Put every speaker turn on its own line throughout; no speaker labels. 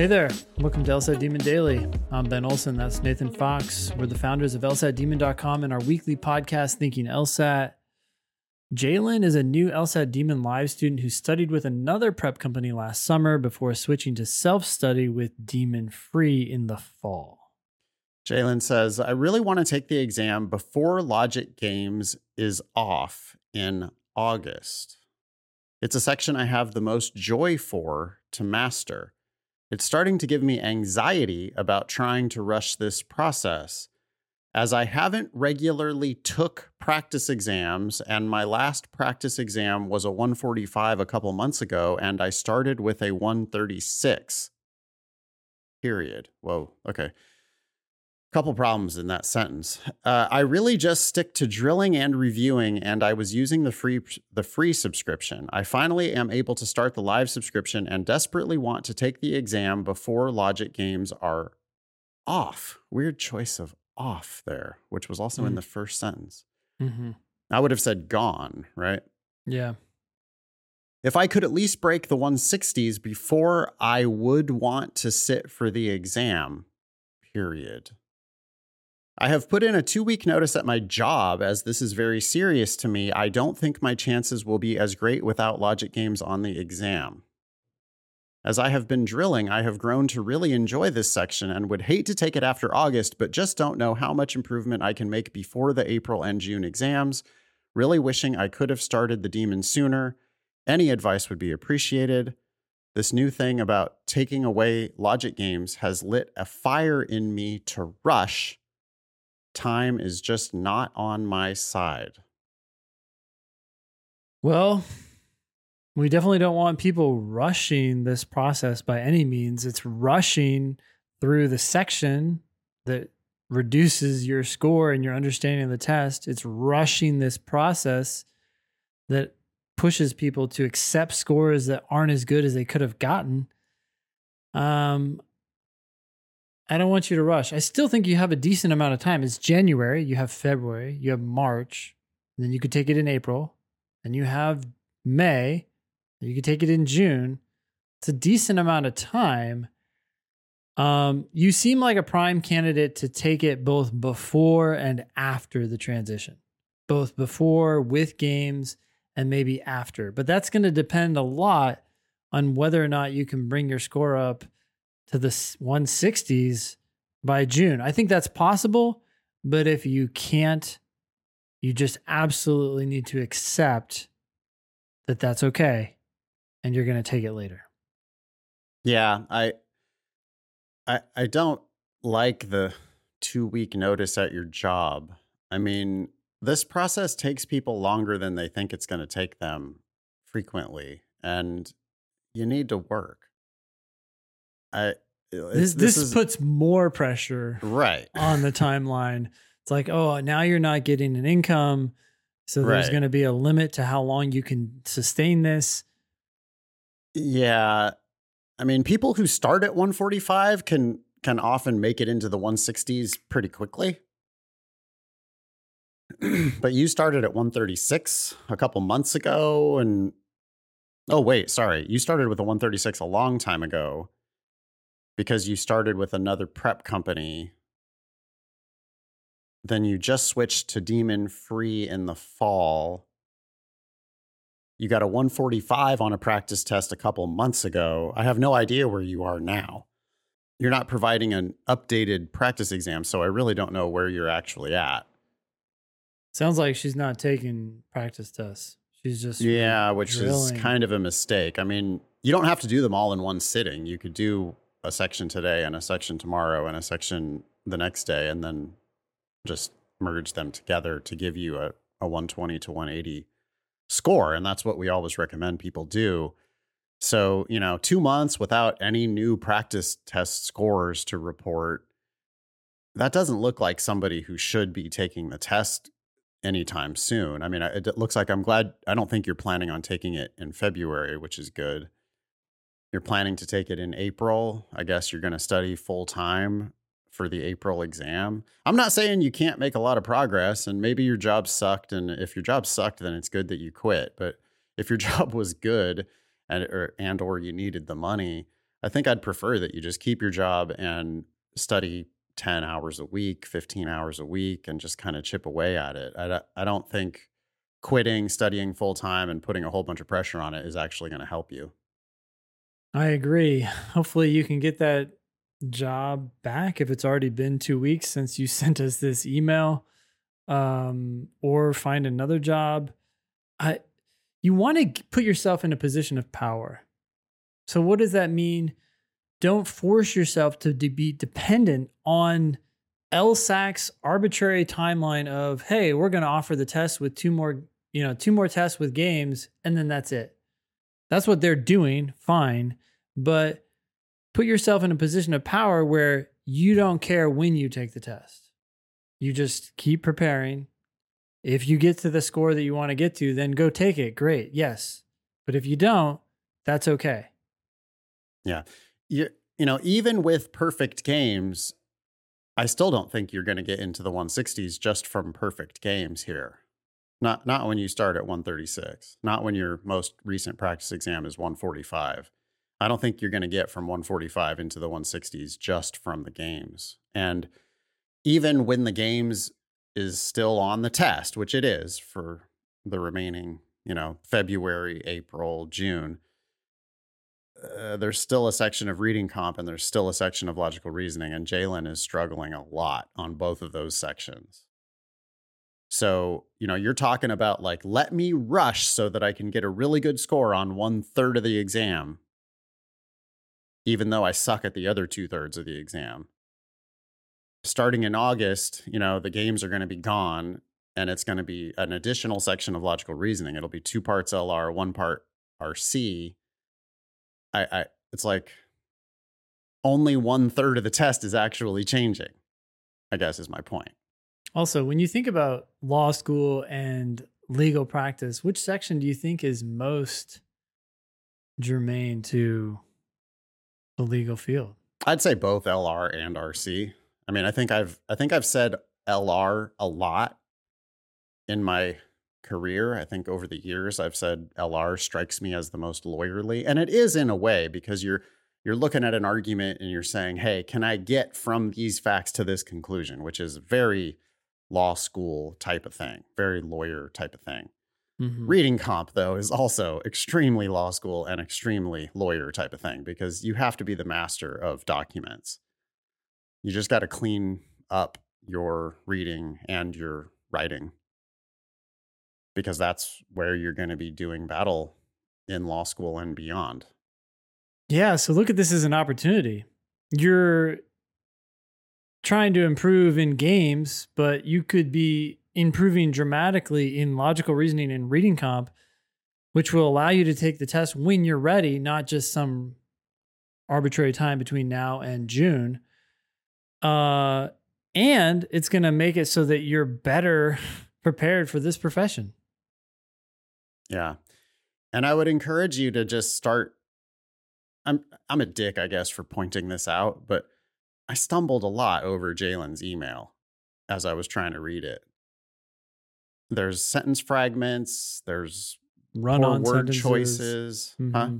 Hey there, welcome to LSAT Demon Daily. I'm Ben Olson, that's Nathan Fox. We're the founders of LSATdemon.com and our weekly podcast, Thinking LSAT. Jayelynn is a new LSAT Demon Live student who studied with another prep company last summer before switching to self study with Demon Free in the fall.
Jayelynn says, I really want to take the exam before Logic Games is off in August. It's a section I have the most joy for to master. It's starting to give me anxiety about trying to rush this process. As I haven't regularly took practice exams and my last practice exam was a 145 a couple months ago and I started with a 136. Period. Whoa. Okay couple problems in that sentence. Uh, I really just stick to drilling and reviewing, and I was using the free the free subscription. I finally am able to start the live subscription and desperately want to take the exam before Logic games are off. Weird choice of off there, which was also mm. in the first sentence. Mm-hmm. I would have said gone, right?
Yeah.
If I could at least break the 160s before I would want to sit for the exam, period. I have put in a two week notice at my job as this is very serious to me. I don't think my chances will be as great without logic games on the exam. As I have been drilling, I have grown to really enjoy this section and would hate to take it after August, but just don't know how much improvement I can make before the April and June exams. Really wishing I could have started the demon sooner. Any advice would be appreciated. This new thing about taking away logic games has lit a fire in me to rush time is just not on my side.
Well, we definitely don't want people rushing this process by any means. It's rushing through the section that reduces your score and your understanding of the test. It's rushing this process that pushes people to accept scores that aren't as good as they could have gotten. Um, I don't want you to rush. I still think you have a decent amount of time. It's January, you have February, you have March, then you could take it in April, and you have May, you could take it in June. It's a decent amount of time. Um, you seem like a prime candidate to take it both before and after the transition, both before with games and maybe after. But that's going to depend a lot on whether or not you can bring your score up to the 160s by June. I think that's possible, but if you can't, you just absolutely need to accept that that's okay and you're going to take it later.
Yeah, I I I don't like the 2 week notice at your job. I mean, this process takes people longer than they think it's going to take them frequently and you need to work. I
this this, this puts more pressure
right
on the timeline. It's like, oh, now you're not getting an income, so there's right. going to be a limit to how long you can sustain this.
Yeah, I mean, people who start at 145 can can often make it into the 160s pretty quickly. but you started at 136 a couple months ago and oh wait, sorry. You started with a 136 a long time ago because you started with another prep company, then you just switched to Demon Free in the fall. You got a 145 on a practice test a couple months ago. I have no idea where you are now. You're not providing an updated practice exam, so I really don't know where you're actually at.
Sounds like she's not taking practice tests. She's just
yeah, which drilling. is kind of a mistake. I mean, you don't have to do them all in one sitting. You could do a section today and a section tomorrow and a section the next day and then just merge them together to give you a, a 120 to 180 score. And that's what we always recommend people do. So you know two months without any new practice test scores to report that doesn't look like somebody who should be taking the test anytime soon. I mean it looks like i'm glad i don't think you're planning on taking it in february which is good you're planning to take it in April. I guess you're going to study full time for the April exam. I'm not saying you can't make a lot of progress and maybe your job sucked and if your job sucked then it's good that you quit, but if your job was good and or and or you needed the money, I think I'd prefer that you just keep your job and study 10 hours a week, 15 hours a week, and just kind of chip away at it. I, I don't think quitting studying full time and putting a whole bunch of pressure on it is actually going to help you.
I agree. Hopefully, you can get that job back if it's already been two weeks since you sent us this email, um, or find another job. I, you want to put yourself in a position of power. So, what does that mean? Don't force yourself to be dependent on LSAC's arbitrary timeline of, hey, we're going to offer the test with two more, you know, two more tests with games, and then that's it. That's what they're doing. Fine. But put yourself in a position of power where you don't care when you take the test. You just keep preparing. If you get to the score that you want to get to, then go take it. Great. Yes. But if you don't, that's okay.
Yeah. You, you know, even with perfect games, I still don't think you're going to get into the 160s just from perfect games here. Not not when you start at 136. Not when your most recent practice exam is 145. I don't think you're going to get from 145 into the 160s just from the games. And even when the games is still on the test, which it is for the remaining, you know, February, April, June, uh, there's still a section of reading comp and there's still a section of logical reasoning. And Jayelynn is struggling a lot on both of those sections. So, you know, you're talking about like, let me rush so that I can get a really good score on one third of the exam even though I suck at the other two thirds of the exam. Starting in August, you know, the games are going to be gone and it's going to be an additional section of logical reasoning. It'll be two parts LR, one part RC. I, I it's like only one third of the test is actually changing, I guess is my point.
Also, when you think about law school and legal practice, which section do you think is most germane to the legal field?
I'd say both LR and RC. I mean, I think I've I think I've said LR a lot in my career. I think over the years I've said LR strikes me as the most lawyerly, and it is in a way because you're you're looking at an argument and you're saying, "Hey, can I get from these facts to this conclusion?" which is very law school type of thing, very lawyer type of thing. Mm-hmm. Reading comp, though, is also extremely law school and extremely lawyer type of thing because you have to be the master of documents. You just got to clean up your reading and your writing because that's where you're going to be doing battle in law school and beyond.
Yeah. So look at this as an opportunity. You're trying to improve in games, but you could be improving dramatically in logical reasoning and reading comp, which will allow you to take the test when you're ready, not just some arbitrary time between now and June. Uh, and it's going to make it so that you're better prepared for this profession.
Yeah. And I would encourage you to just start I'm I'm a dick, I guess, for pointing this out, but I stumbled a lot over Jayelynn's email as I was trying to read it there's sentence fragments, there's
run on
word
sentences.
choices.
Mm-hmm. Huh?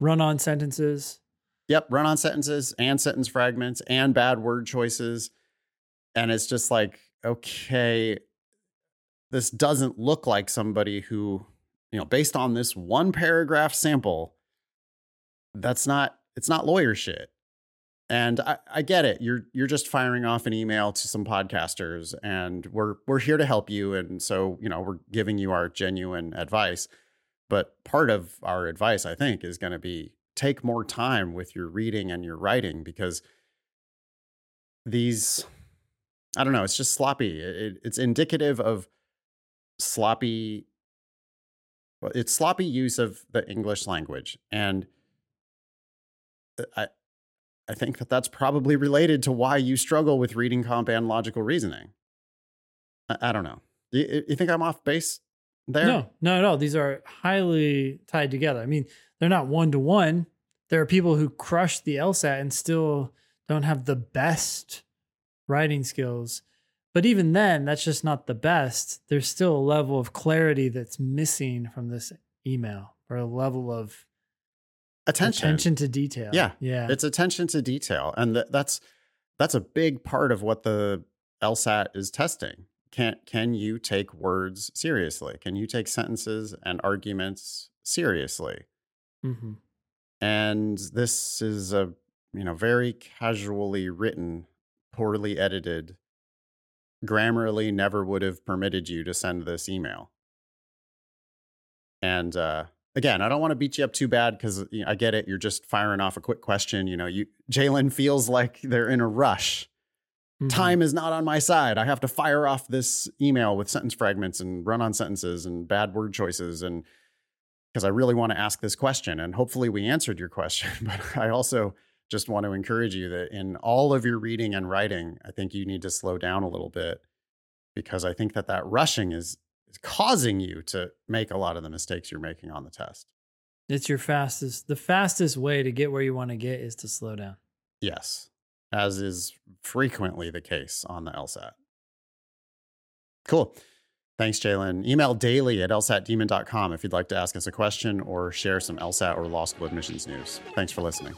Run on sentences.
Yep, run on sentences and sentence fragments and bad word choices. And it's just like, okay, this doesn't look like somebody who, you know, based on this one paragraph sample, that's not, it's not lawyer shit. And I, I, get it. You're you're just firing off an email to some podcasters, and we're we're here to help you. And so you know we're giving you our genuine advice. But part of our advice, I think, is going to be take more time with your reading and your writing because these, I don't know, it's just sloppy. It, it's indicative of sloppy. Well, it's sloppy use of the English language, and uh, I I think that that's probably related to why you struggle with reading comp and logical reasoning. I, I don't know. You, you, think I'm off base there?
No, not at all. These are highly tied together. I mean, they're not one to one. There are people who crush the LSAT and still don't have the best writing skills. But even then, that's just not the best. There's still a level of clarity that's missing from this email or a level of
attention.
Attention to detail.
Yeah.
Yeah.
It's attention to detail, and th- that's that's a big part of what the LSAT is testing. Can can you take words seriously? Can you take sentences and arguments seriously?
Mm-hmm.
And this is a you know very casually written, poorly edited. Grammarly never would have permitted you to send this email. And uh, again, I don't want to beat you up too bad because you know, I get it. You're just firing off a quick question. You know, you Jayelynn feels like they're in a rush.
Mhm.
Time is not on my side. I have to fire off this email with sentence fragments and run on sentences and bad word choices and because I really want to ask this question. And hopefully we answered your question. But I also just want to encourage you that in all of your reading and writing, I think you need to slow down a little bit because I think that that rushing is, is causing you to make a lot of the mistakes you're making on the test.
It's your fastest. The fastest way to get where you want to get is to slow down.
Yes, as is frequently the case on the LSAT. Cool. Thanks, Jayelynn. Email daily at lsatdemon.com if you'd like to ask us a question or share some LSAT or law school admissions news. Thanks for listening.